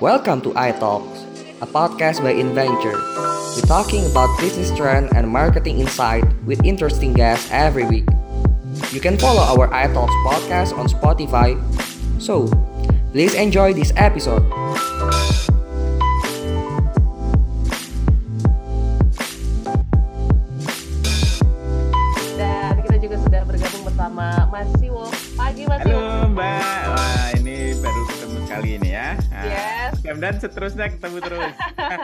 Welcome to iTalks, a podcast by InVenture. We're talking about business trend and marketing insight with interesting guests every week. You can follow our iTalks podcast on Spotify. So, please enjoy this episode. Seterusnya ketemu terus.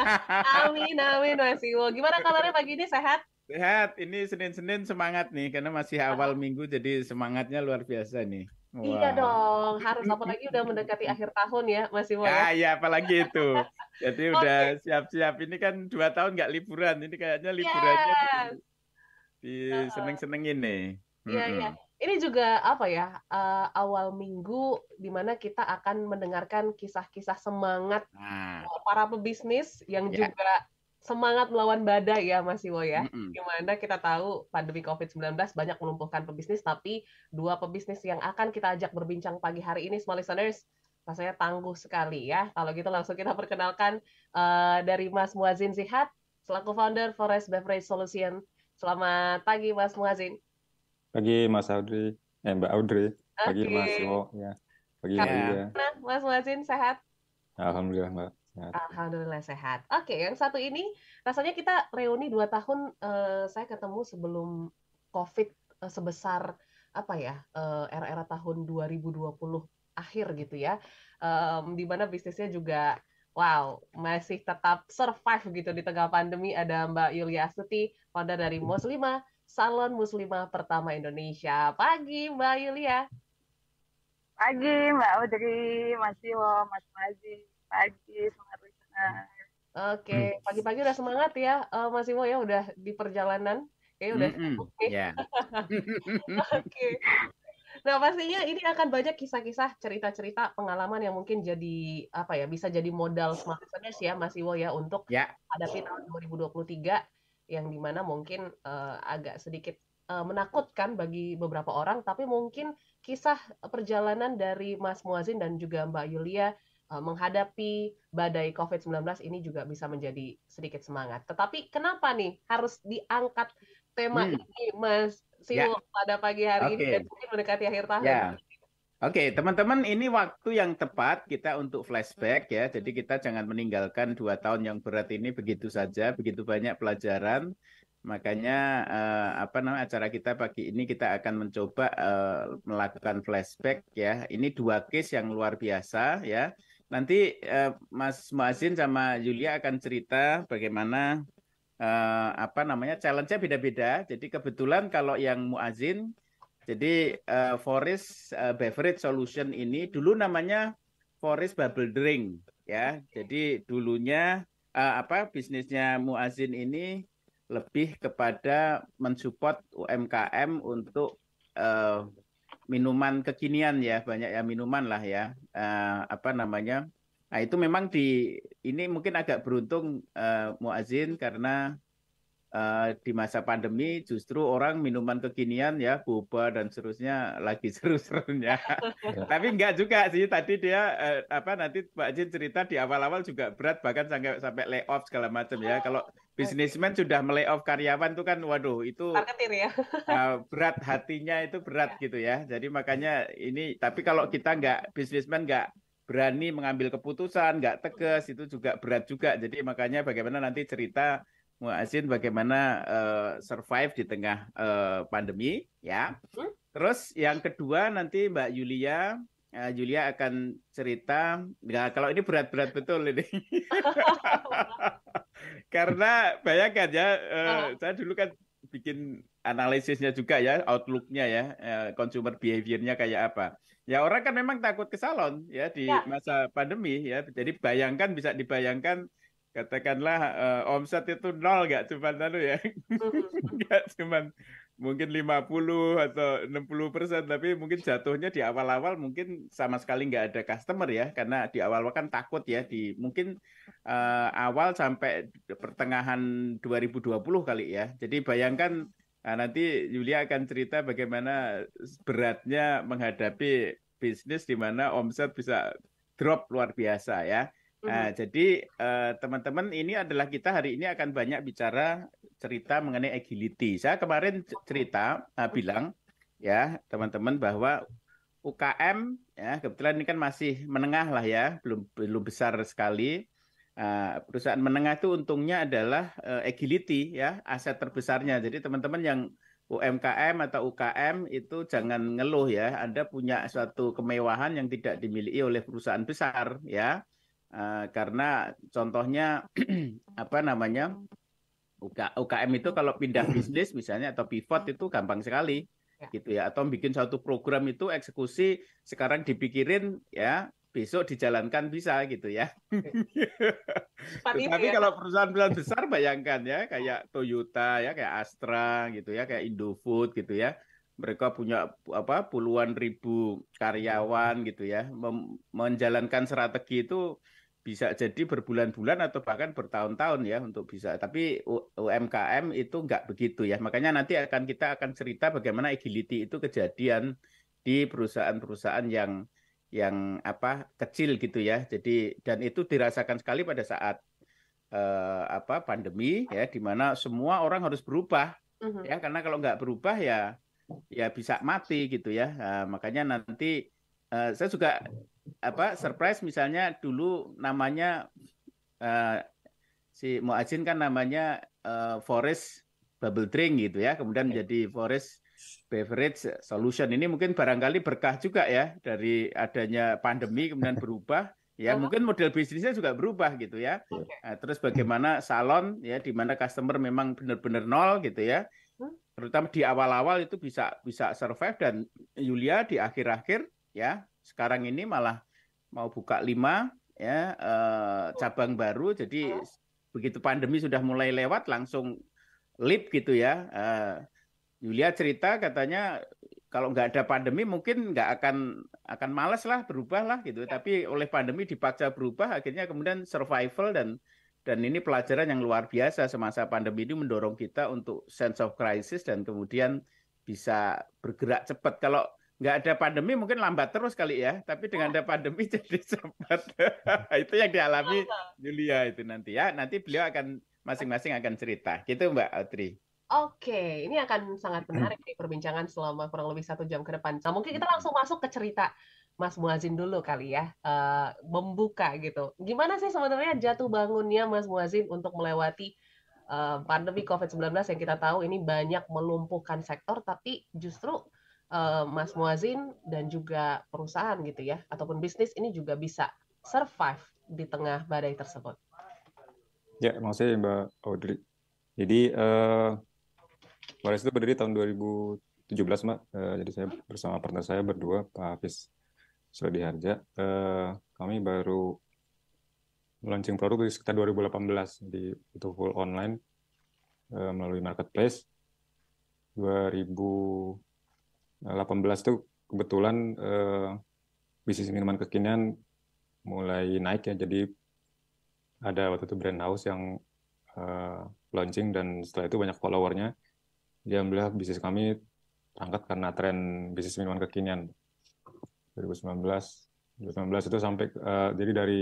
Amin, amin Mas Siwo. Gimana kabarnya pagi ini sehat? Sehat, ini Senin-Senin semangat nih karena masih awal minggu jadi semangatnya luar biasa nih. Iya Wah. dong, harus apalagi udah mendekati akhir tahun ya Mas Siwo Ya, ya. apalagi itu. Jadi udah siap-siap. Ini kan dua tahun nggak liburan. Ini kayaknya liburannya Yes. di seneng-senengin nih. Iya, iya. Ini juga apa ya, eh, awal minggu di mana kita akan mendengarkan kisah-kisah semangat Nah, para pebisnis yang Ya. juga semangat melawan badai ya Mas Siwo ya. mm-mm. Gimana kita tahu pandemi COVID-19 banyak melumpuhkan pebisnis, tapi dua pebisnis yang akan kita ajak berbincang pagi hari ini, small listeners, rasanya tangguh sekali ya. Kalau gitu langsung kita perkenalkan eh, dari Mas Muazin Zihat, selaku founder Forest Beverage Solution. Selamat pagi Mas Muazin. Pagi Mas Audrey, eh Mbak Audrey, pagi Oke. Mas Imo, ya. Pagi Ya. Maria. Nah, Mas Muazin sehat? Alhamdulillah Mbak. Sehat. Alhamdulillah sehat. Oke, yang satu ini rasanya kita reuni dua tahun. eh, saya ketemu sebelum COVID eh, sebesar apa ya eh, era-era tahun 2020 akhir gitu ya, Em, di mana bisnisnya juga wow masih tetap survive gitu di tengah pandemi. Ada Mbak Yulia Astuti, founder dari Muslimah, salon Muslimah pertama Indonesia. Pagi Mbak Yulia. Pagi Mbak Audrey, Mas Iwo, Mas Mazi. Pagi, semangat listener. Oke, pagi-pagi udah semangat ya, eh, Mas Imo ya udah di perjalanan. Kayaknya udah Mm-mm. sibuk nih. Ya. Oke. Nah, pastinya ini akan banyak kisah-kisah, cerita-cerita, pengalaman yang mungkin jadi apa ya, bisa jadi modal smart ya, Mas Iwo ya, untuk Ya. hadapi tahun 2023 yang di mana mungkin eh, agak sedikit eh, menakutkan bagi beberapa orang, tapi mungkin kisah perjalanan dari Mas Muazin dan juga Mbak Yulia eh, menghadapi badai COVID-19 ini juga bisa menjadi sedikit semangat. Tetapi kenapa nih harus diangkat tema Hmm. ini, Mas Siwo, pada pagi hari ini Oke. dan mungkin mendekati akhir tahun? Ya. Oke, teman-teman, ini waktu yang tepat kita untuk flashback ya. Jadi kita jangan meninggalkan dua tahun yang berat ini begitu saja, begitu banyak pelajaran. Makanya eh, apa namanya acara kita pagi ini kita akan mencoba eh, melakukan flashback ya. Ini dua case yang luar biasa ya. Nanti eh, Mas Muazin sama Yulia akan cerita bagaimana eh, apa namanya challenge-nya beda-beda. Jadi kebetulan kalau yang Muazin jadi eh, Forest eh, Beverage Solution ini dulu namanya Forest Bubble Drink ya. Jadi dulunya eh, apa bisnisnya Muazin ini lebih kepada mensupport UMKM untuk eh, minuman kekinian ya, banyak ya minuman lah ya. Eh, apa namanya? Nah, itu memang di ini mungkin agak beruntung eh, Muazin karena eh, di masa pandemi justru orang minuman kekinian ya boba dan seterusnya lagi seru-serunya. Tapi enggak juga sih tadi dia eh, apa nanti Pak Jin cerita di awal-awal juga berat bahkan sampai sampai layoff segala macam ya. Kalau bisnismen sudah melayoff karyawan itu kan waduh itu Marketing ya. eh, berat hatinya itu berat gitu ya. Jadi makanya ini tapi kalau kita nggak bisnismen nggak berani mengambil keputusan, nggak tegas itu juga berat juga. Jadi makanya bagaimana nanti cerita Muazin bagaimana eh, survive di tengah eh, pandemi ya. Hmm. Terus yang kedua nanti Mbak Yulia eh, Yulia akan cerita, ya kalau ini berat-berat betul ini. Karena bayangkan ya, Ah. saya dulu kan bikin analisisnya juga ya, outlook-nya ya, eh, consumer behavior-nya kayak apa. Ya orang kan memang takut ke salon ya di Ya. masa pandemi ya. Jadi bayangkan bisa dibayangkan katakanlah eh, omset itu nol nggak cuma lalu ya, nggak cuma mungkin 50 atau 60 persen, tapi mungkin jatuhnya di awal-awal mungkin sama sekali nggak ada customer ya, karena di awal-awal kan takut ya di mungkin eh, awal sampai pertengahan 2020 kali ya. Jadi bayangkan Nah, nanti Yulia akan cerita bagaimana beratnya menghadapi bisnis di mana omset bisa drop luar biasa ya. Nah, jadi eh, teman-teman ini adalah kita hari ini akan banyak bicara cerita mengenai agility. Saya kemarin cerita eh, bilang ya teman-teman bahwa UKM ya kebetulan ini kan masih menengah lah ya, belum belum besar sekali. Eh, perusahaan menengah itu untungnya adalah eh, agility ya, aset terbesarnya. Jadi teman-teman yang UMKM atau UKM itu jangan ngeluh ya, Anda punya suatu kemewahan yang tidak dimiliki oleh perusahaan besar ya. Eh, karena contohnya apa namanya UK- UKM itu kalau pindah bisnis misalnya atau pivot itu gampang sekali Ya. gitu ya atau bikin suatu program itu eksekusi sekarang dipikirin ya besok dijalankan bisa gitu ya. Tapi ya. kalau perusahaan-perusahaan besar bayangkan ya kayak Toyota ya kayak Astra gitu ya kayak Indofood gitu ya. Mereka punya apa puluhan ribu karyawan gitu ya. Mem- menjalankan strategi itu bisa jadi berbulan-bulan atau bahkan bertahun-tahun ya untuk bisa. Tapi UMKM itu nggak begitu ya. Makanya nanti akan kita akan cerita bagaimana agility itu kejadian di perusahaan-perusahaan yang yang apa kecil gitu ya. Jadi dan itu dirasakan sekali pada saat eh, apa pandemi ya di mana semua orang harus berubah Mhm. ya karena kalau nggak berubah ya ya bisa mati gitu ya. Nah, makanya nanti eh, saya juga apa surprise misalnya dulu namanya eh, si Muazin kan namanya eh, Forest Bubble Drink gitu ya, kemudian menjadi Forest Beverage Solution. Ini mungkin barangkali berkah juga ya dari adanya pandemi kemudian berubah. Ya, Uh-huh. mungkin model bisnisnya juga berubah gitu ya. Oke. Nah, terus bagaimana salon ya di mana customer memang benar-benar nol gitu ya. Terutama di awal-awal itu bisa bisa survive dan Yulia di akhir-akhir ya sekarang ini malah mau buka lima ya eh, cabang baru. Jadi begitu pandemi sudah mulai lewat langsung leap gitu ya. Eh, Yulia cerita katanya kalau nggak ada pandemi mungkin nggak akan akan males lah berubah lah gitu. Tapi oleh pandemi dipaksa berubah akhirnya kemudian survival dan dan ini pelajaran yang luar biasa semasa pandemi ini mendorong kita untuk sense of crisis dan kemudian bisa bergerak cepat. Kalau nggak ada pandemi mungkin lambat terus kali ya. Tapi dengan ada pandemi jadi cepat. itu yang dialami Yulia itu nanti ya. Nanti beliau akan masing-masing akan cerita. Gitu Mbak Audrey. Oke, ini akan sangat menarik nih perbincangan selama kurang lebih satu jam ke depan. Nah, mungkin kita langsung masuk ke cerita Mas Muazin dulu kali ya, eh, membuka gitu. Gimana sih sebenarnya jatuh bangunnya Mas Muazin untuk melewati eh, pandemi COVID-19 yang kita tahu ini banyak melumpuhkan sektor, tapi justru eh, Mas Muazin dan juga perusahaan gitu ya, ataupun bisnis ini juga bisa survive di tengah badai tersebut. Ya, makasih Mbak Audrey. Jadi, eh, Waris itu berdiri tahun 2017, Mbak. Eh, jadi saya bersama partner saya berdua, Pak Hafiz Suradiharja. Eh, kami baru launching produk di sekitar 2018, jadi itu full online eh, melalui marketplace. 2018 itu kebetulan eh, bisnis minuman kekinian mulai naik ya, jadi ada waktu itu brand house yang eh, launching dan setelah itu banyak followernya. Dia alhamdulillah bisnis kami terangkat karena tren bisnis minuman kekinian. 2019, 2019 itu sampai eh, jadi dari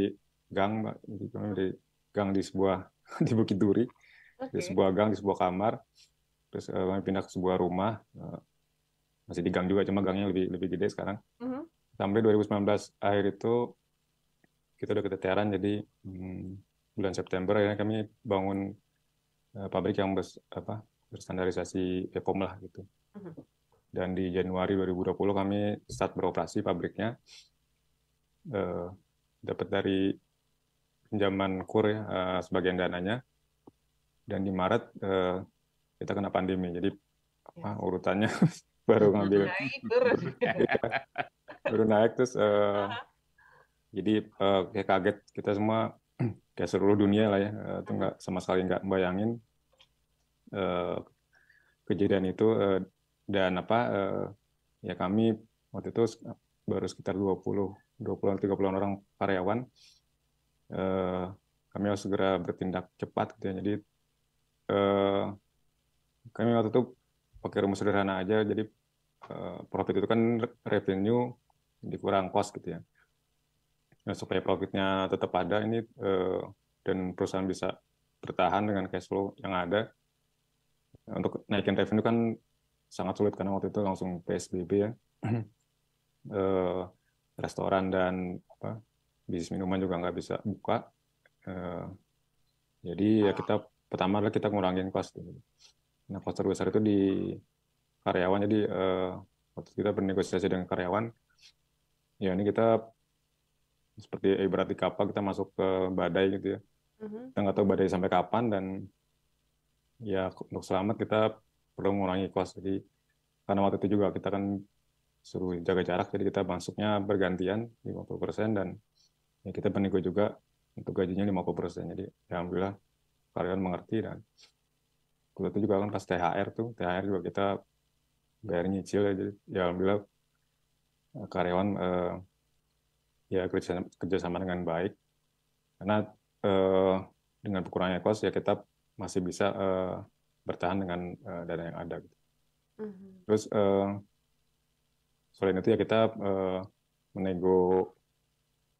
gang, Mbak, jadi kami dari gang di sebuah di Bukit Duri, Oke. di sebuah gang di sebuah kamar, terus eh, kami pindah ke sebuah rumah, eh, masih di gang juga, cuma gangnya lebih lebih gede sekarang. Mhm. Sampai 2019 akhir itu kita udah keteteran, jadi hmm, bulan September akhirnya kami bangun eh, pabrik yang bers, apa, berstandarisasi BPOM lah gitu. Mhm. Dan di Januari 2020 kami start beroperasi pabriknya. Eh, dapat dari pinjaman KUR ya, eh, sebagian dananya. Dan di Maret eh, kita kena pandemi, jadi apa, urutannya baru ngambil. Naik turun. baru naik terus eh, jadi eh, kayak kaget. Kita semua kayak seluruh dunia lah ya eh, itu nggak sama sekali nggak bayangin eh, kejadian itu eh, dan apa eh, ya kami waktu itu baru sekitar 20 20 30 orang karyawan eh, kami harus segera bertindak cepat gitu ya. Jadi eh, kami waktu itu pakai rumus sederhana aja jadi eh, profit itu kan revenue dikurang cost gitu ya Nah, supaya profitnya tetap ada ini uh, dan perusahaan bisa bertahan dengan cash flow yang ada. Untuk naikin revenue kan sangat sulit karena waktu itu langsung PSBB ya. uh, restoran dan apa bisnis minuman juga nggak bisa buka. Jadi ya kita pertama adalah kita ngurangin cost. Nah cost terbesar itu di karyawan. Jadi uh, waktu kita bernegosiasi dengan karyawan, ya ini kita seperti ibarat di kapal kita masuk ke badai gitu ya hmm Kita nggak tahu badai sampai kapan dan ya untuk selamat kita perlu mengurangi cost. Jadi karena waktu itu juga kita kan suruh jaga jarak, jadi kita masuknya bergantian 50% dan ya kita bernego juga untuk gajinya 50%. Jadi ya alhamdulillah karyawan mengerti dan waktu itu juga kan pas THR tuh, THR juga kita bayar nyicil ya, jadi ya alhamdulillah karyawan eh, ya kerja kerjasama dengan baik karena uh, dengan berkurangnya cost ya kita masih bisa uh, bertahan dengan uh, dana yang ada. Gitu. Mm-hmm. Terus uh, selain itu ya kita uh, menego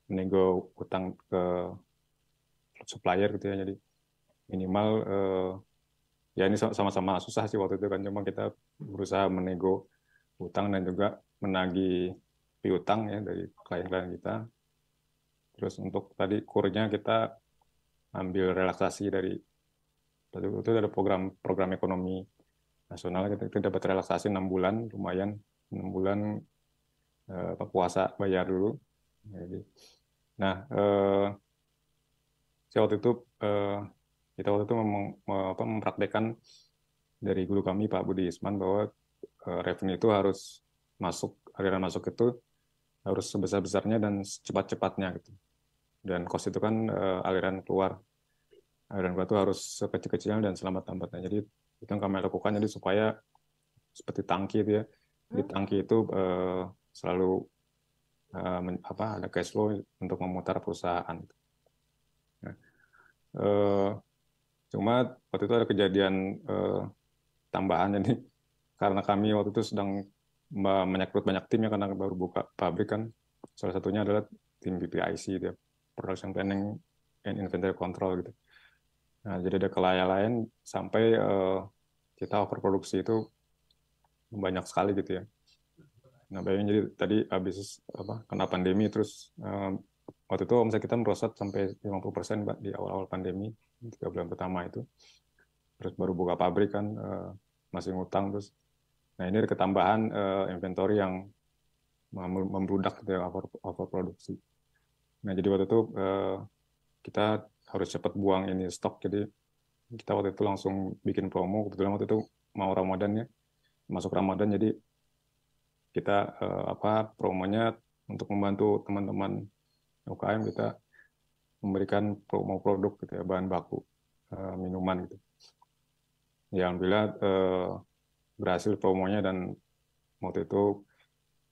menego utang ke supplier gitu ya jadi minimal uh, ya ini sama-sama susah sih waktu itu kan. Cuma kita berusaha menego utang dan juga menagih piutang ya dari klien-klien kita. Terus untuk tadi kurnya kita ambil relaksasi dari itu ada program program ekonomi nasional. Kita, kita dapat relaksasi enam bulan lumayan. Enam bulan eh, puasa bayar dulu. Jadi nah eh, saya waktu itu eh, kita waktu itu mem, apa, mempraktekkan dari guru kami Pak Budi Isman bahwa eh, revenue itu harus masuk aliran masuk itu harus sebesar besarnya dan cepat cepatnya gitu. Dan cost itu kan uh, aliran keluar. Aliran keluar itu harus sekecil-kecilnya dan selamat-lambatnya jadi itu yang kami lakukan. Jadi supaya seperti tangki itu ya. Di hmm. tangki itu uh, selalu apa ada cash flow untuk memutar perusahaan nah, uh, cuma waktu itu ada kejadian uh, tambahan jadi karena kami waktu itu sedang menyekrut banyak tim ya karena baru buka pabrik kan salah satunya adalah tim BPIC dia production planning and inventory control gitu. Nah, jadi ada kelalaian sampai uh, kita overproduksi itu banyak sekali gitu ya. Nah, bayangin jadi tadi habis apa kena pandemi terus uh, waktu itu omset kita merosot sampai 50% Mbak, di awal-awal pandemi, tiga bulan pertama itu. Terus baru buka pabrik kan uh, masih ngutang terus. Nah, ini ada ketambahan uh, inventory yang membludak gitu ya over, overproduksi. Nah, jadi waktu itu uh, kita harus cepat buang ini stok. Jadi kita waktu itu langsung bikin promo. Kebetulan waktu itu mau Ramadan ya, masuk Ramadan. Jadi kita apa promonya untuk membantu teman-teman UKM kita memberikan promo produk gitu ya bahan baku uh, minuman gitu. Ya alhamdulillah uh, berhasil promonya dan waktu itu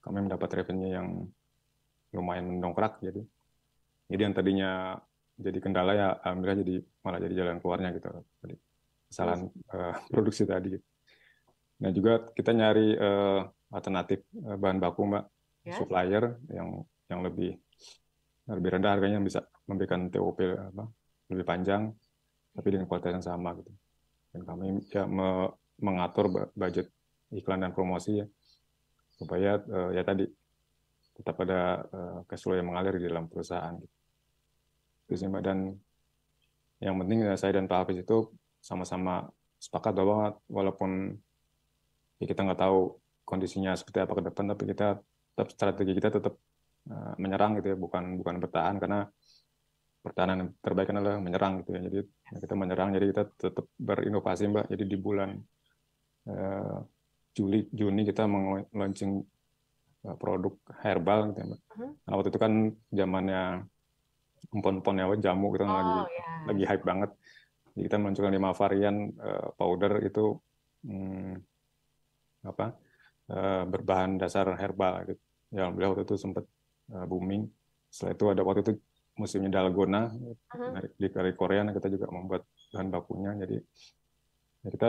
kami mendapat revenue yang lumayan mendongkrak jadi jadi yang tadinya jadi kendala ya alhamdulillah jadi malah jadi jalan keluarnya gitu. Jadi kesalahan uh, produksi tadi. Nah juga kita nyari uh, alternatif uh, bahan baku mbak yes. supplier yang yang lebih lebih rendah harganya bisa memberikan TOP apa, lebih panjang tapi dengan kualitas yang sama gitu. Dan kami ya me, mengatur budget iklan dan promosi ya. Supaya uh, ya tadi tetap ada uh, cash flow yang mengalir di dalam perusahaan gitu. Gitu sih mbak. Dan yang penting ya, saya dan Pak Hafiz itu sama-sama sepakat bahwa walaupun ya kita nggak tahu kondisinya seperti apa ke depan tapi kita tetap strategi kita tetap uh, menyerang gitu ya bukan bukan bertahan karena pertahanan yang terbaik adalah menyerang gitu ya jadi ya kita menyerang jadi kita tetap berinovasi mbak jadi di bulan uh, Juli Juni kita launching uh, produk herbal gitu ya mbak. Uh-huh. Nah, waktu itu kan zamannya empon-empon ya jamu kita oh, lagi yeah. lagi hype banget jadi kita meluncurkan lima varian uh, powder itu hmm, apa uh, berbahan dasar herbal gitu ya beliau waktu itu sempat uh, booming setelah itu ada waktu itu musimnya dalgona uh-huh. di dari Korea kita juga membuat bahan bakunya jadi ya kita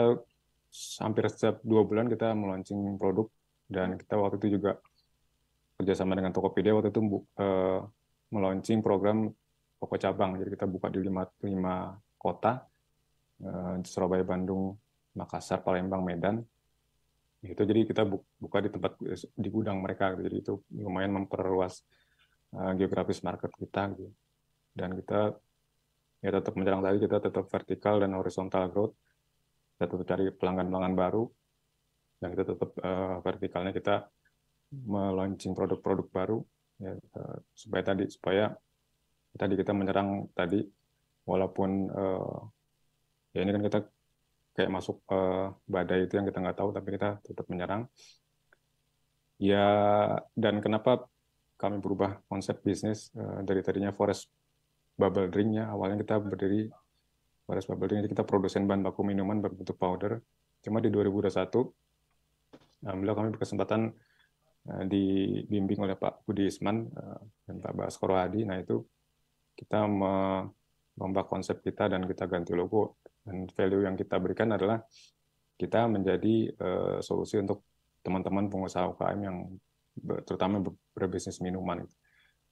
hampir setiap dua bulan kita meluncing produk dan kita waktu itu juga kerjasama dengan Tokopedia waktu itu uh, melaunching program Pokok Cabang. Jadi kita buka di lima, lima kota, eh, Surabaya, Bandung, Makassar, Palembang, Medan. Itu jadi kita buka di tempat di gudang mereka. Jadi itu lumayan memperluas uh, geografis market kita. Gitu. Dan kita ya tetap menyerang tadi kita tetap vertikal dan horizontal growth. Kita tetap cari pelanggan-pelanggan baru dan kita tetap uh, vertikalnya kita melaunching produk-produk baru ya, uh, supaya tadi supaya tadi kita menyerang tadi walaupun uh, ya ini kan kita kayak masuk uh, badai itu yang kita nggak tahu tapi kita tetap menyerang. Ya dan kenapa kami berubah konsep bisnis uh, dari tadinya forest bubble drink ya awalnya kita berdiri forest bubble drink kita produsen bahan baku minuman berbentuk powder. Cuma di 2021 alhamdulillah kami berkesempatan uh, dibimbing oleh Pak Budi Isman dan Pak Baskoro Hadi. Nah itu kita merubah konsep kita dan kita ganti logo dan value yang kita berikan adalah kita menjadi uh, solusi untuk teman-teman pengusaha UKM yang terutama berbisnis minuman.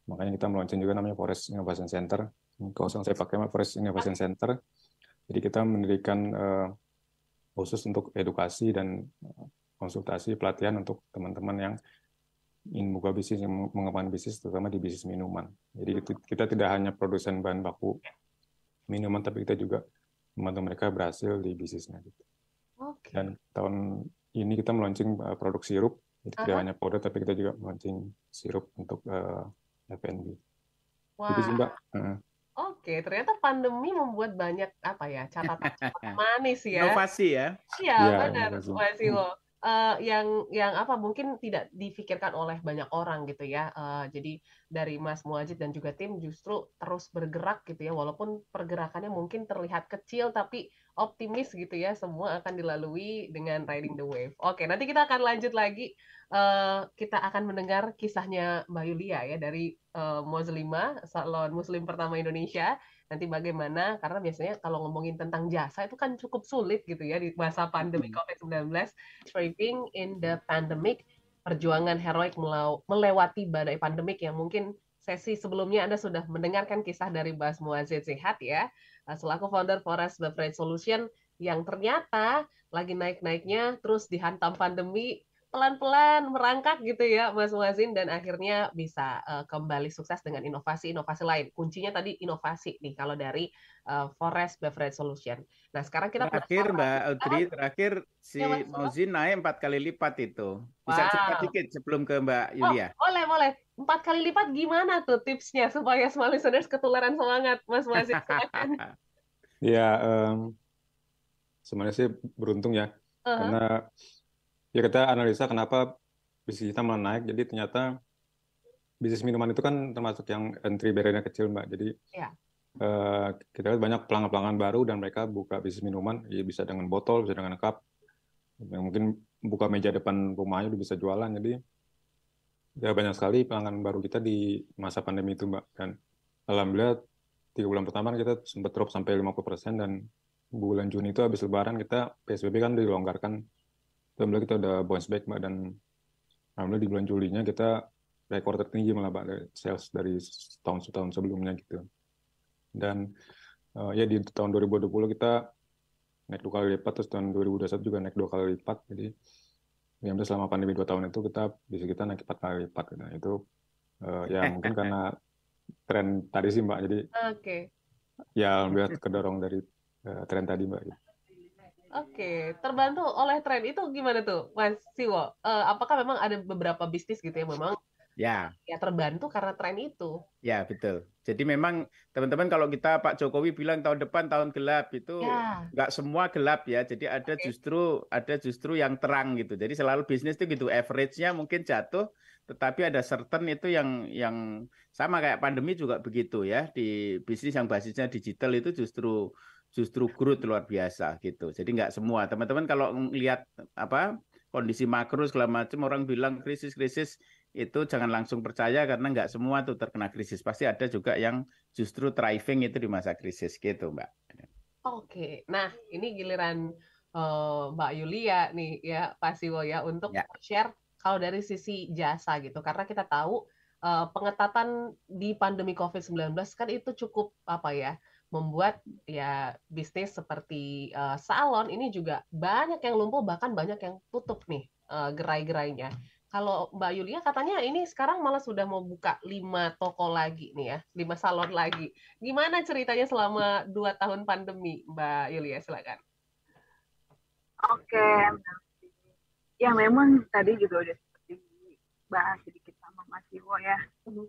Makanya kita meluncurkan juga namanya Forest Innovation Center. Kawasan saya pakai Forest Innovation Center. Jadi kita mendirikan uh, khusus untuk edukasi dan eh, konsultasi pelatihan untuk teman-teman yang ingin buka bisnis, yang mengembangkan bisnis, terutama di bisnis minuman. Jadi kita tidak hanya produsen bahan baku minuman, tapi kita juga membantu mereka berhasil di bisnisnya gitu. Okay. Dan tahun ini kita meluncing uh, produk sirup, jadi tidak hanya powder tapi kita juga meluncing sirup untuk uh, F&B. Wah. Gitu sih Mbak. Uh. Oke, ternyata pandemi membuat banyak apa ya catatan manis ya. Inovasi ya. Iya, ya, benar, Mas Iwo uh, yang yang apa mungkin tidak difikirkan oleh banyak orang gitu ya. Uh, jadi dari Mas Muajid dan juga tim justru terus bergerak gitu ya, walaupun pergerakannya mungkin terlihat kecil tapi optimis gitu ya, semua akan dilalui dengan riding the wave. Oke, nanti kita akan lanjut lagi. Uh, kita akan mendengar kisahnya Mbak Yulia ya dari uh, Muslimah, salon Muslim pertama Indonesia nanti bagaimana? Karena biasanya kalau ngomongin tentang jasa itu kan cukup sulit gitu ya di masa pandemi COVID-19 thriving in the pandemic perjuangan heroik melewati badai pandemik yang mungkin sesi sebelumnya Anda sudah mendengarkan kisah dari Bas Muazzez Sehat ya. Eh, selaku founder Forest Beverage Solution yang ternyata lagi naik-naiknya terus dihantam pandemi pelan-pelan merangkak gitu ya Mas Muazin dan akhirnya bisa uh, kembali sukses dengan inovasi-inovasi lain. Kuncinya tadi inovasi nih kalau dari uh, Forest Beverage Solution. Nah sekarang kita terakhir Mbak Audrey terakhir si ya, Mauzin naik empat kali lipat itu. Bisa wow. cepat dikit sebelum ke Mbak oh, Yulia. Oh, boleh boleh. Empat kali lipat gimana tuh tipsnya supaya small listeners ketularan semangat Mas Muazin? ya um, sebenarnya sih beruntung ya uh -huh. karena ya kita analisa kenapa bisnis kita malah naik. Jadi ternyata bisnis minuman itu kan termasuk yang entry barrier kecil, Mbak. Jadi ya. uh, kita lihat banyak pelanggan-pelanggan baru dan mereka buka bisnis minuman, ya bisa dengan botol, bisa dengan cup. Yang mungkin buka meja depan rumahnya udah bisa jualan. Jadi ya banyak sekali pelanggan baru kita di masa pandemi itu, Mbak. Dan alhamdulillah tiga bulan pertama kita sempat drop sampai 50% dan bulan Juni itu habis lebaran kita PSBB kan dilonggarkan alhamdulillah kita udah bounce back mbak dan alhamdulillah di bulan Julinya kita rekor tertinggi malah mbak dari sales dari tahun-tahun sebelumnya gitu dan uh, ya di tahun 2020 kita naik dua kali lipat terus tahun 2021 juga naik dua kali lipat jadi yang selama pandemi dua tahun itu kita bisa kita naik empat kali lipat gitu. Nah, itu uh, ya mungkin karena tren tadi sih mbak jadi okay. ya alhamdulillah kedorong dari uh, tren tadi mbak gitu. Oke, terbantu oleh tren itu gimana tuh, Mas Siwo? Uh, apakah memang ada beberapa bisnis gitu yang memang ya ya terbantu karena tren itu? Ya betul. Jadi memang teman-teman kalau kita Pak Jokowi bilang tahun depan tahun gelap itu ya. nggak semua gelap ya. Jadi ada okay. justru ada justru yang terang gitu. Jadi selalu bisnis itu gitu. Average-nya mungkin jatuh, tetapi ada certain itu yang yang sama kayak pandemi juga begitu ya. Di bisnis yang basisnya digital itu justru justru growth luar biasa gitu. Jadi nggak semua teman-teman kalau lihat apa kondisi makro segala macam orang bilang krisis-krisis itu jangan langsung percaya karena nggak semua tuh terkena krisis. Pasti ada juga yang justru thriving itu di masa krisis gitu, Mbak. Oke, nah ini giliran uh, Mbak Yulia nih ya Pak Siwo ya untuk ya. share kalau dari sisi jasa gitu karena kita tahu uh, pengetatan di pandemi COVID-19 kan itu cukup apa ya membuat ya bisnis seperti uh, salon ini juga banyak yang lumpuh bahkan banyak yang tutup nih uh, gerai-gerainya. Kalau Mbak Yulia katanya ini sekarang malah sudah mau buka lima toko lagi nih ya, lima salon lagi. Gimana ceritanya selama dua tahun pandemi, Mbak Yulia? Silakan. Oke, ya memang tadi juga udah seperti bahas sedikit sama Mas Iwo ya.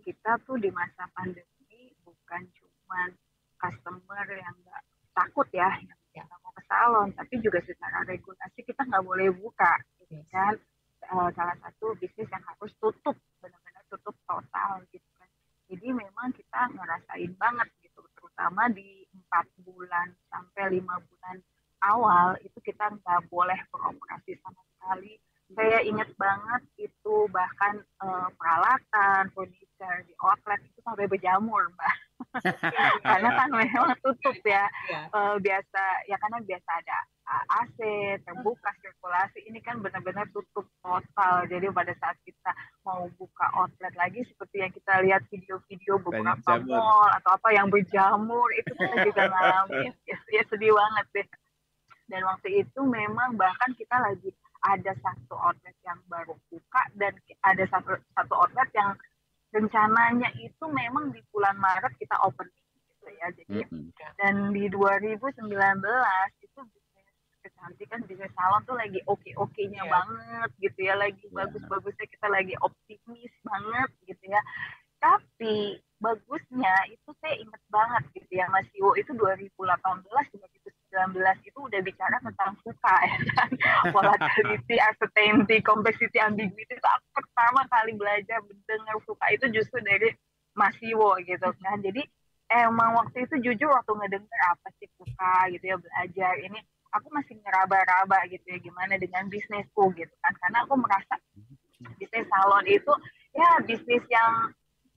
Kita tuh di masa pandemi bukan cuma customer yang nggak takut ya, yang nggak mau ke salon, tapi juga secara regulasi kita nggak boleh buka, gitu kan? uh, salah satu bisnis yang harus tutup benar-benar tutup total gitu kan. Jadi memang kita ngerasain banget gitu. Terutama di empat bulan sampai lima bulan awal itu kita nggak boleh beroperasi sama sekali saya ingat banget itu bahkan uh, peralatan furniture di outlet itu sampai berjamur mbak. Karena kan memang tutup ya. Uh, biasa ya karena biasa ada AC terbuka sirkulasi ini kan benar-benar tutup total. Jadi pada saat kita mau buka outlet lagi seperti yang kita lihat video-video beberapa mall atau apa yang berjamur itu kita juga ngalamin. Ya, ya sedih banget deh. Dan waktu itu memang bahkan kita lagi ada satu outlet yang baru buka dan ada satu satu outlet yang rencananya itu memang di bulan Maret kita opening gitu ya jadi mm -hmm. dan di 2019 itu kecantikan bisnis salon tuh lagi oke-okenya yeah. banget gitu ya lagi yeah. bagus-bagusnya kita lagi optimis banget gitu ya tapi bagusnya itu saya inget banget gitu ya Mas Iwo itu 2018 2019 itu udah bicara tentang suka ya kan? Volatility, uncertainty, complexity, ambiguity itu aku pertama kali belajar mendengar suka itu justru dari Mas Iwo gitu kan? Jadi emang waktu itu jujur waktu ngedenger apa sih suka gitu ya belajar ini aku masih ngeraba-raba gitu ya gimana dengan bisnisku gitu kan? Karena aku merasa bisnis salon itu ya bisnis yang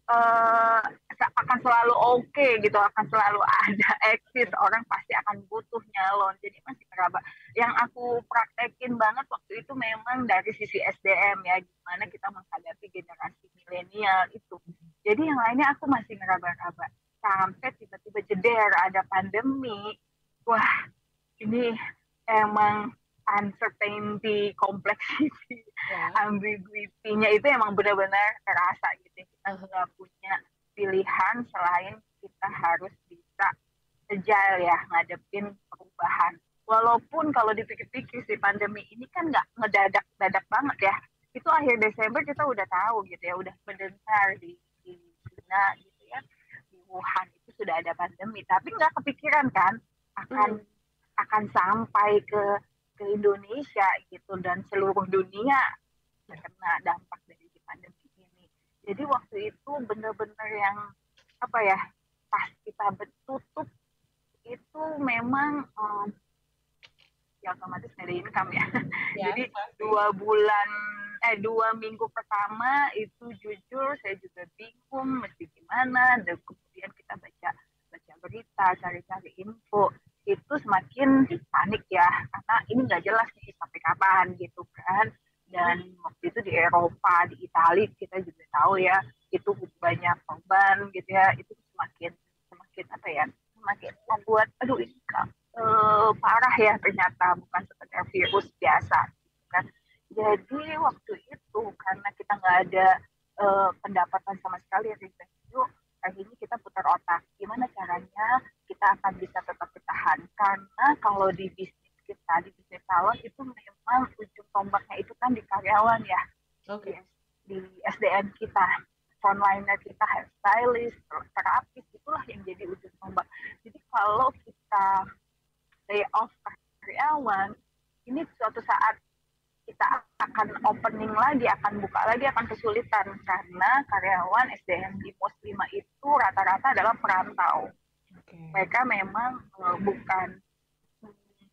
uh, akan selalu oke okay, gitu akan selalu ada exit orang pasti akan butuh nyalon. Jadi masih meraba yang aku praktekin banget waktu itu memang dari sisi SDM ya gimana kita menghadapi generasi milenial itu. Jadi yang lainnya aku masih ngeraba-raba sampai tiba-tiba jeder ada pandemi. Wah ini emang uncertainty, complexity, yeah. ambiguity-nya itu emang benar-benar terasa gitu. Kita nggak punya pilihan selain kita harus bisa agile ya ngadepin perubahan. Walaupun kalau dipikir-pikir si pandemi ini kan nggak ngedadak-dadak banget ya. Itu akhir Desember kita udah tahu gitu ya, udah mendengar di, di China gitu ya, di Wuhan itu sudah ada pandemi. Tapi nggak kepikiran kan akan hmm. akan sampai ke ke Indonesia gitu dan seluruh dunia terkena dampak dari pandemi ini. Jadi waktu itu benar-benar yang apa ya pas kita bertutup itu memang um, ya otomatis nggak ada income ya. ya Jadi pasti. dua bulan eh dua minggu pertama itu jujur saya juga bingung mesti gimana. Dan kemudian kita baca baca berita, cari-cari info itu semakin panik ya karena ini nggak jelas nih sampai kapan gitu kan dan waktu itu di Eropa di Italia kita juga tahu ya itu banyak korban gitu ya itu semakin semakin apa ya semakin membuat aduh ini uh, parah ya ternyata bukan sekedar virus biasa gitu kan jadi waktu itu karena kita nggak ada uh, pendapatan sama sekali ya itu akhirnya kita putar otak gimana caranya kita akan bisa tetap bertahan. Karena kalau di bisnis kita di bisnis salon itu memang ujung tombaknya itu kan di karyawan ya. Okay. di, di SDM kita. Frontliner kita hairstylist terapis itulah yang jadi ujung tombak. Jadi kalau kita lay off karyawan ini suatu saat kita akan opening lagi, akan buka lagi, akan kesulitan. Karena karyawan SDM di pos 5 itu rata-rata adalah perantau. Okay. Mereka memang uh, bukan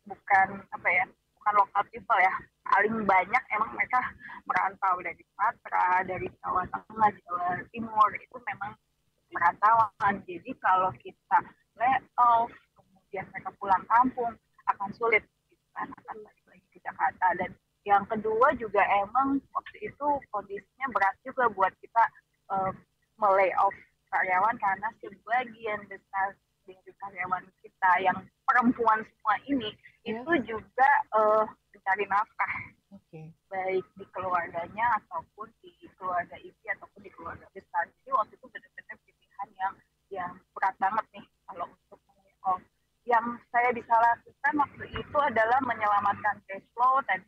bukan apa ya, bukan lokal people ya. Paling banyak emang mereka merantau dari Sumatera, dari Jawa Tengah, Jawa Timur itu memang perantauan. Jadi kalau kita lay off, kemudian mereka pulang kampung akan sulit, gitu kan, akan balik lagi ke Jakarta dan yang kedua juga emang waktu itu kondisinya berat juga buat kita uh, melay off karyawan karena sebagian besar dari karyawan kita yang perempuan semua ini Ya. itu juga uh, mencari nafkah Oke. baik di keluarganya ataupun di keluarga inti ataupun di keluarga besar. Jadi waktu itu benar-benar pilihan yang yang berat banget nih kalau untuk oh, yang saya bisa lakukan waktu itu adalah menyelamatkan cash flow tadi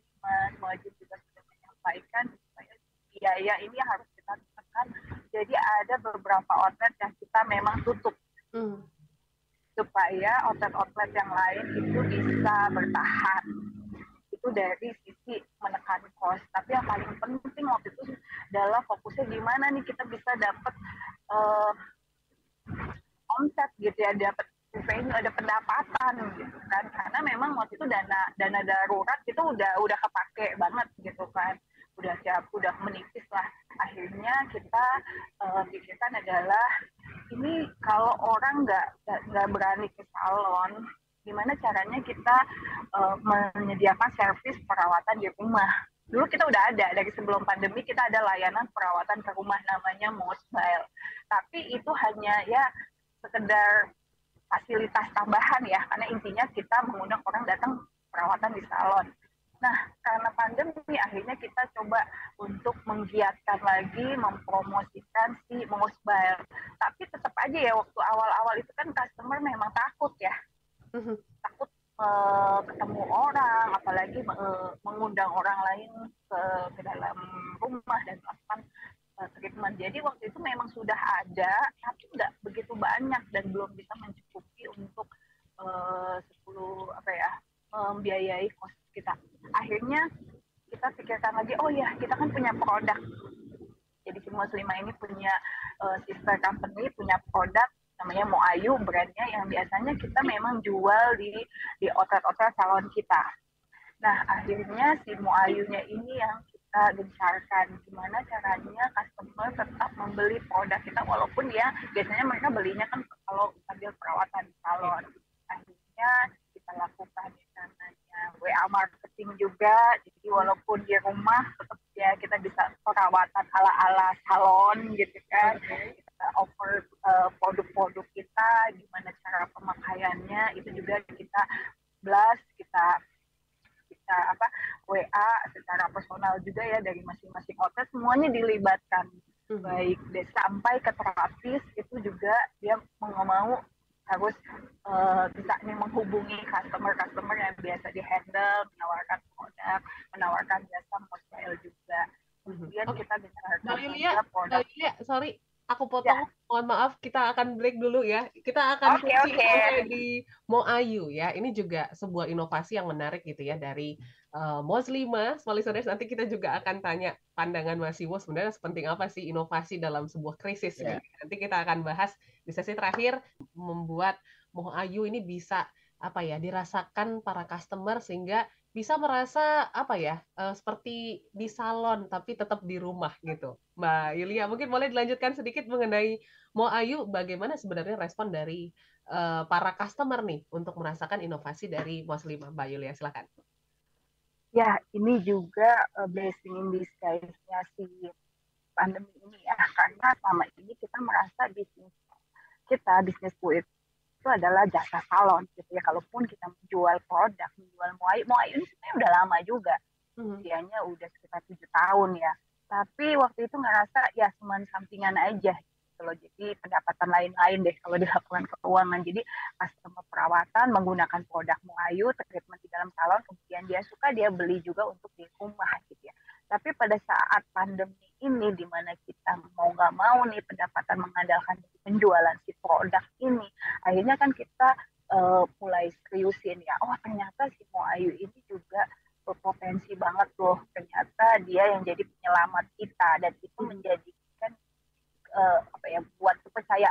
Wajib juga sudah menyampaikan supaya biaya ini harus kita tekan. Jadi ada beberapa outlet yang kita memang tutup Hmm. Supaya outlet-outlet yang lain itu bisa bertahan. Itu dari sisi menekan cost. Tapi yang paling penting waktu itu adalah fokusnya gimana nih kita bisa dapat uh, omset gitu ya dapat revenue ada pendapatan gitu kan. Karena memang waktu itu dana dana darurat itu udah udah kepake banget gitu kan. Udah siap udah menipis lah. Akhirnya kita uh, pikirkan adalah ini kalau orang nggak nggak berani ke salon gimana caranya kita uh, menyediakan servis perawatan di rumah? Dulu kita udah ada dari sebelum pandemi kita ada layanan perawatan ke rumah namanya mobile tapi itu hanya ya sekedar fasilitas tambahan ya karena intinya kita mengundang orang datang perawatan di salon Nah, karena pandemi akhirnya kita coba untuk menggiatkan lagi, mempromosikan si mobile. Tapi tetap aja ya waktu awal-awal itu kan customer memang takut ya. Takut uh, ketemu orang, apalagi uh, mengundang orang lain ke, ke dalam rumah dan melakukan uh, treatment. Jadi waktu itu memang sudah ada, tapi tidak begitu banyak dan belum bisa mencukupi untuk uh, 10 apa ya membiayai kos kita. Akhirnya kita pikirkan lagi, oh ya kita kan punya produk. Jadi si Muslima ini punya uh, sister company, punya produk namanya Moayu brandnya yang biasanya kita memang jual di di outlet-outlet salon kita. Nah akhirnya si Moayunya ini yang kita gencarkan gimana caranya customer tetap membeli produk kita walaupun ya biasanya mereka belinya kan kalau ambil perawatan salon. Akhirnya kita lakukan namanya WA marketing juga jadi walaupun di rumah tetap ya kita bisa perawatan ala-ala salon gitu kan. Kita offer uh, produk-produk kita gimana cara pemakaiannya itu juga kita blast kita kita apa WA secara personal juga ya dari masing-masing outlet semuanya dilibatkan. Baik deh sampai ke terapis itu juga dia mau mau harus uh, bisa nih menghubungi customer-customer yang biasa di handle, menawarkan produk, menawarkan jasa mobile juga. Kemudian okay. kita bisa Mbak Yulia, produk. Sorry, aku potong. Ya. Mohon maaf, kita akan break dulu ya. Kita akan okay, okay. di Moayu ya. Ini juga sebuah inovasi yang menarik gitu ya dari uh, Moslima. Small listeners, nanti kita juga akan tanya pandangan Mas Iwo sebenarnya sepenting apa sih inovasi dalam sebuah krisis. Yeah. Nanti kita akan bahas di sesi terakhir membuat Moayu ini bisa apa ya dirasakan para customer sehingga bisa merasa apa ya uh, seperti di salon tapi tetap di rumah gitu. Mbak Yulia mungkin boleh dilanjutkan sedikit mengenai Mo Ayu bagaimana sebenarnya respon dari uh, para customer nih untuk merasakan inovasi dari Muslimah. Mbak Yulia silakan. Ya, ini juga uh, blessing in disguise-nya si pandemi ini ya. Karena selama ini kita merasa bisnis kita bisnis kulit itu adalah jasa salon gitu ya. Kalaupun kita menjual produk menjual muai muai ini sebenarnya udah lama juga. Usianya hmm. udah sekitar tujuh tahun ya. Tapi waktu itu ngerasa ya cuma sampingan aja gitu loh. Jadi pendapatan lain-lain deh kalau dilakukan keuangan. Jadi customer perawatan menggunakan produk muayu treatment di dalam salon kemudian dia suka dia beli juga untuk di rumah gitu ya. Tapi pada saat pandemi ini di mana kita mau nggak mau nih pendapatan mengandalkan penjualan si produk ini akhirnya kan kita uh, mulai seriusin ya oh ternyata si Moayu ini juga berpotensi banget loh. Ternyata dia yang jadi penyelamat kita dan itu menjadikan uh, apa ya buat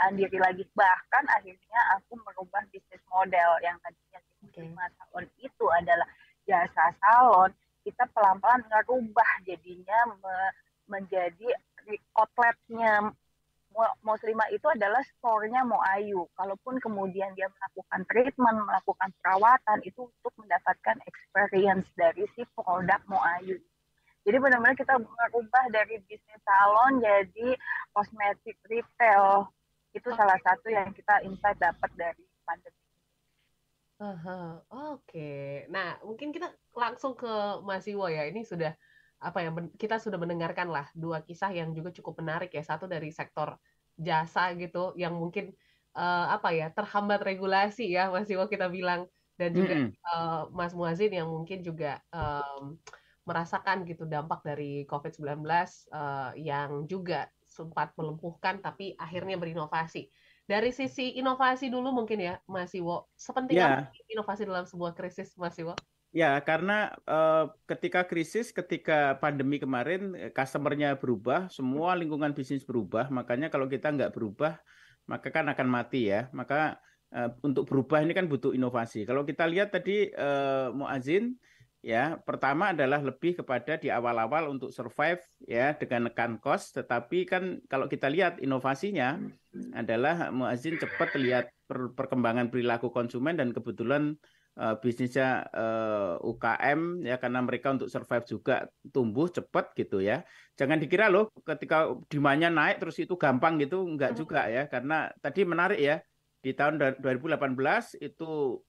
kepercayaan diri lagi bahkan akhirnya aku merubah bisnis model yang tadinya lima tahun itu adalah jasa salon kita pelan-pelan ngerubah jadinya me menjadi outletnya Muslimah itu adalah store-nya Moayu. Kalaupun kemudian dia melakukan treatment, melakukan perawatan, itu untuk mendapatkan experience dari si produk Moayu. Jadi benar-benar kita merubah dari bisnis salon jadi kosmetik retail. Itu salah satu yang kita insight dapat dari pandemi. Aha, Oke. Nah, mungkin kita langsung ke Mas Iwo ya. Ini sudah apa ya? Kita sudah mendengarkan lah dua kisah yang juga cukup menarik ya. Satu dari sektor jasa gitu, yang mungkin eh, apa ya terhambat regulasi ya, Mas Iwo kita bilang, dan juga Mm-mm. eh, Mas Muazin yang mungkin juga em, merasakan gitu dampak dari COVID-19 eh, yang juga sempat melumpuhkan tapi akhirnya berinovasi. Dari sisi inovasi dulu mungkin ya, Mas Iwo. Sepenting Ya. apa inovasi dalam sebuah krisis, Mas Iwo? Ya, karena eh, ketika krisis, ketika pandemi kemarin, eh, customer-nya berubah, semua lingkungan bisnis berubah. Makanya kalau kita nggak berubah, maka kan akan mati ya. Maka eh, untuk berubah ini kan butuh inovasi. Kalau kita lihat tadi eh, Muazin, ya pertama adalah lebih kepada di awal-awal untuk survive ya dengan nekan cost. Tetapi kan kalau kita lihat inovasinya adalah Muazin cepat lihat per- perkembangan perilaku konsumen dan kebetulan eh, bisnisnya eh, UKM ya karena mereka untuk survive juga tumbuh cepat gitu ya. Jangan dikira loh ketika demandnya naik terus itu gampang gitu enggak juga ya karena tadi menarik ya di tahun dua- 2018 itu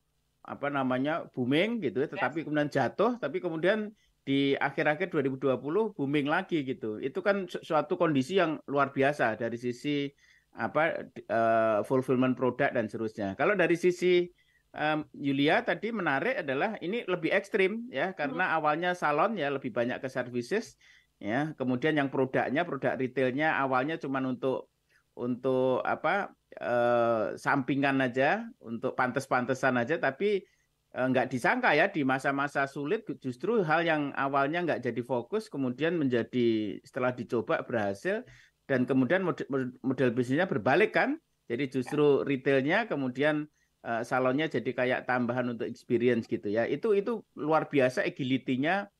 apa namanya booming gitu ya tetapi kemudian jatuh tapi kemudian di akhir-akhir 2020 booming lagi gitu. Itu kan su- suatu kondisi yang luar biasa dari sisi apa eh, fulfillment produk dan seterusnya. Kalau dari sisi em, Yulia tadi menarik adalah ini lebih ekstrim ya karena awalnya salon ya lebih banyak ke services ya kemudian yang produknya produk retailnya awalnya cuma untuk untuk apa eh, sampingan aja untuk pantes-pantesan aja tapi eh, nggak disangka ya di masa-masa sulit justru hal yang awalnya nggak jadi fokus kemudian menjadi setelah dicoba berhasil dan kemudian model, model bisnisnya berbalik kan? Jadi justru retailnya kemudian eh, salonnya jadi kayak tambahan untuk experience gitu ya. Itu itu luar biasa agility-nya.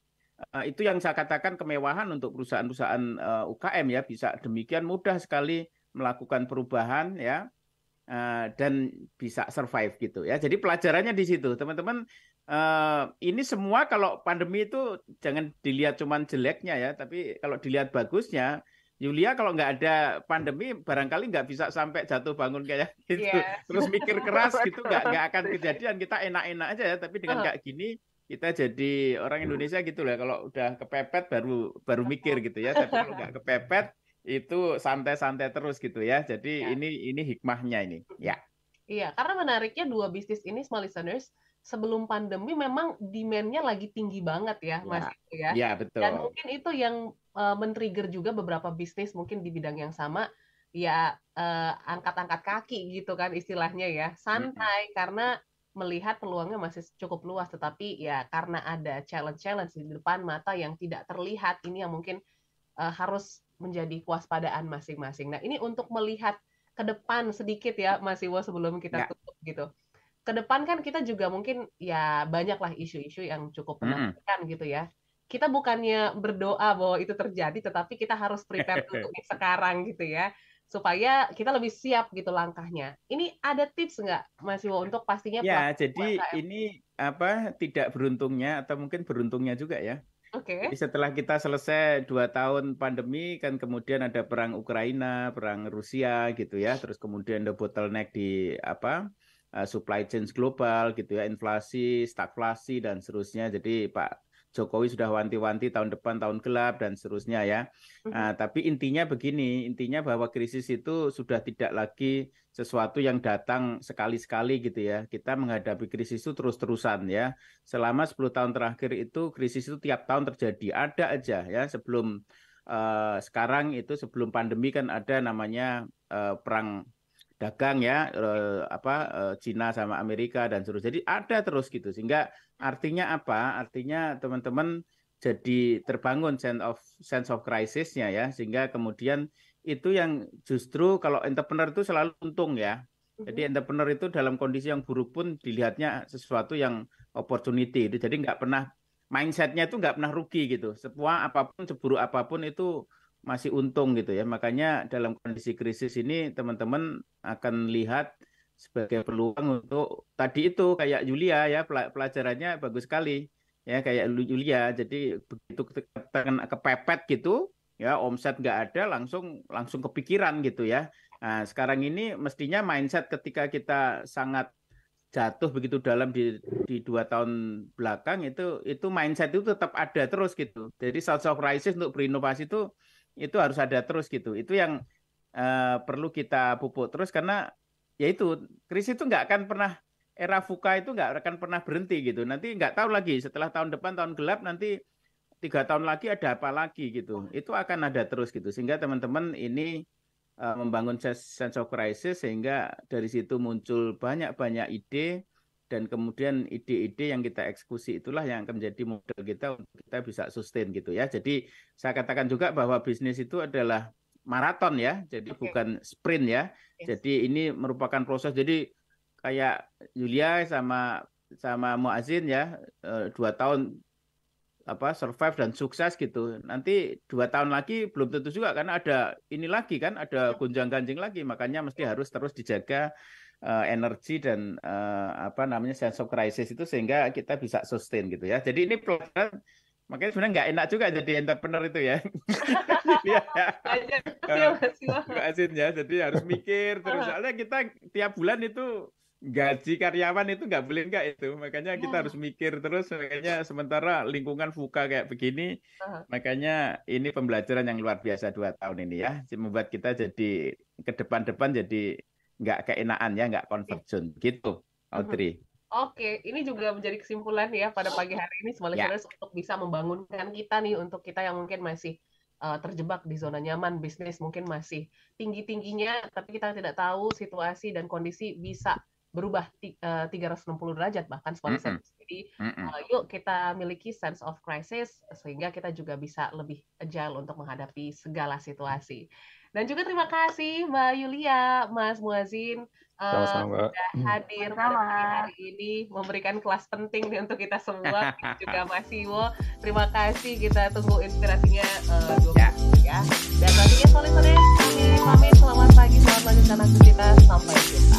Eh, itu yang saya katakan kemewahan untuk perusahaan-perusahaan eh, UKM ya bisa demikian mudah sekali melakukan perubahan ya eh, dan bisa survive gitu ya. Jadi pelajarannya di situ teman-teman. eh, ini semua kalau pandemi itu jangan dilihat cuman jeleknya ya, tapi kalau dilihat bagusnya. Yulia kalau nggak ada pandemi barangkali nggak bisa sampai jatuh bangun kayak gitu. Iya. Terus mikir keras gitu nggak nggak akan kejadian. Kita enak-enak aja ya, tapi dengan kayak gini kita jadi orang Indonesia gitu lah kalau udah kepepet baru baru mikir gitu ya tapi kalau nggak kepepet itu santai-santai terus gitu ya. Jadi Ya. ini ini hikmahnya ini. Ya. Iya, karena menariknya dua bisnis ini, small listeners, sebelum pandemi memang demand-nya lagi tinggi banget ya, Mas Ya. Iko ya. ya betul. Dan mungkin itu yang uh, men-trigger juga beberapa bisnis mungkin di bidang yang sama, ya uh, angkat-angkat kaki gitu kan istilahnya ya, santai karena melihat peluangnya masih cukup luas, tetapi ya karena ada challenge-challenge di depan mata yang tidak terlihat, ini yang mungkin uh, harus menjadi kewaspadaan masing-masing. Nah, ini untuk melihat ke depan sedikit ya, Mas Iwo sebelum kita Ya. tutup gitu. Ke depan kan kita juga mungkin ya banyaklah isu-isu yang cukup Mm-mm. menantikan gitu ya. Kita bukannya berdoa bahwa itu terjadi, tetapi kita harus prepare untuk sekarang gitu ya, supaya kita lebih siap gitu langkahnya. Ini ada tips nggak, Mas Iwo, untuk pastinya ya jadi UMKM? ini apa tidak beruntungnya atau mungkin beruntungnya juga ya Oke, Jadi setelah kita selesai dua tahun pandemi kan kemudian ada perang Ukraina, perang Rusia gitu ya, terus kemudian ada bottleneck di apa uh, supply chain global gitu ya, inflasi, stagflasi dan seterusnya. Jadi Pak Jokowi sudah wanti-wanti tahun depan tahun gelap dan seterusnya ya. Nah, tapi intinya begini, intinya bahwa krisis itu sudah tidak lagi sesuatu yang datang sekali-sekali gitu ya. Kita menghadapi krisis itu terus-terusan ya. Selama 10 tahun terakhir itu krisis itu tiap tahun terjadi. Ada aja ya sebelum eh, sekarang itu sebelum pandemi kan ada namanya eh, perang dagang ya eh, apa eh, Cina sama Amerika dan seterusnya. Jadi ada terus gitu. Sehingga artinya apa? Artinya teman-teman jadi terbangun sense of sense of crisisnya ya sehingga kemudian itu yang justru kalau entrepreneur itu selalu untung ya. Jadi entrepreneur itu dalam kondisi yang buruk pun dilihatnya sesuatu yang opportunity. Itu jadi nggak pernah mindsetnya itu nggak pernah rugi gitu. Semua apa pun seburuk apa pun itu masih untung gitu ya. Makanya dalam kondisi krisis ini teman-teman akan lihat sebagai peluang untuk tadi itu kayak Julia ya pela- pelajarannya bagus sekali. ya kayak Yulia. Jadi begitu kepepet gitu ya omset nggak ada langsung langsung kepikiran gitu ya. Nah sekarang ini mestinya mindset ketika kita sangat jatuh begitu dalam di di dua tahun belakang itu itu mindset itu tetap ada terus gitu. Jadi sense of crisis untuk berinovasi itu itu harus ada terus gitu. Itu yang uh, perlu kita pupuk terus karena ya itu krisis itu nggak akan pernah era VUCA itu nggak akan pernah berhenti gitu. Nanti nggak tahu lagi setelah tahun depan tahun gelap nanti tiga tahun lagi ada apa lagi gitu. Itu akan ada terus gitu. Sehingga teman-teman ini uh, membangun sense of crisis sehingga dari situ muncul banyak-banyak ide dan kemudian ide-ide yang kita eksekusi itulah yang akan menjadi model kita untuk kita bisa sustain gitu ya. Jadi saya katakan juga bahwa bisnis itu adalah maraton ya, jadi okay. bukan sprint ya. Yes. Jadi ini merupakan proses. Jadi kayak Julia sama sama Muazin ya eh, dua tahun apa survive dan sukses gitu. Nanti dua tahun lagi belum tentu juga karena ada ini lagi kan ada ya. gunjang ganjing lagi. Makanya mesti harus terus dijaga uh, energi dan uh, apa namanya sense of crisis itu sehingga kita bisa sustain gitu ya. Jadi ini pelajaran makanya sebenarnya nggak enak juga jadi entrepreneur itu ya. Iya. Asin ya, jadi harus mikir terus. Soalnya kita tiap bulan itu gaji karyawan itu nggak boleh nggak itu makanya kita iya. harus mikir terus makanya sementara lingkungan fuka kayak begini uh-huh. makanya ini pembelajaran yang luar biasa dua tahun ini ya membuat kita jadi ke depan-depan jadi nggak keenaan ya nggak conversion gitu Audrey. Oke, ini juga menjadi kesimpulan ya pada pagi hari ini sebaliknya ya. untuk bisa membangunkan kita nih untuk kita yang mungkin masih uh, terjebak di zona nyaman bisnis mungkin masih tinggi tingginya tapi kita tidak tahu situasi dan kondisi bisa berubah uh, 360 derajat bahkan mm -hmm. Jadi uh, yuk kita miliki sense of crisis sehingga kita juga bisa lebih agile untuk menghadapi segala situasi. Dan juga terima kasih Mbak Yulia, Mas Muazin eh, sudah uh, hadir pada hari ini memberikan kelas penting nih untuk kita semua juga Mas Iwo. Terima kasih kita tunggu inspirasinya uh, ya. ya. Dan nantinya sore sore kami pamit selamat pagi, selamat lanjutkan aktivitas sampai jumpa.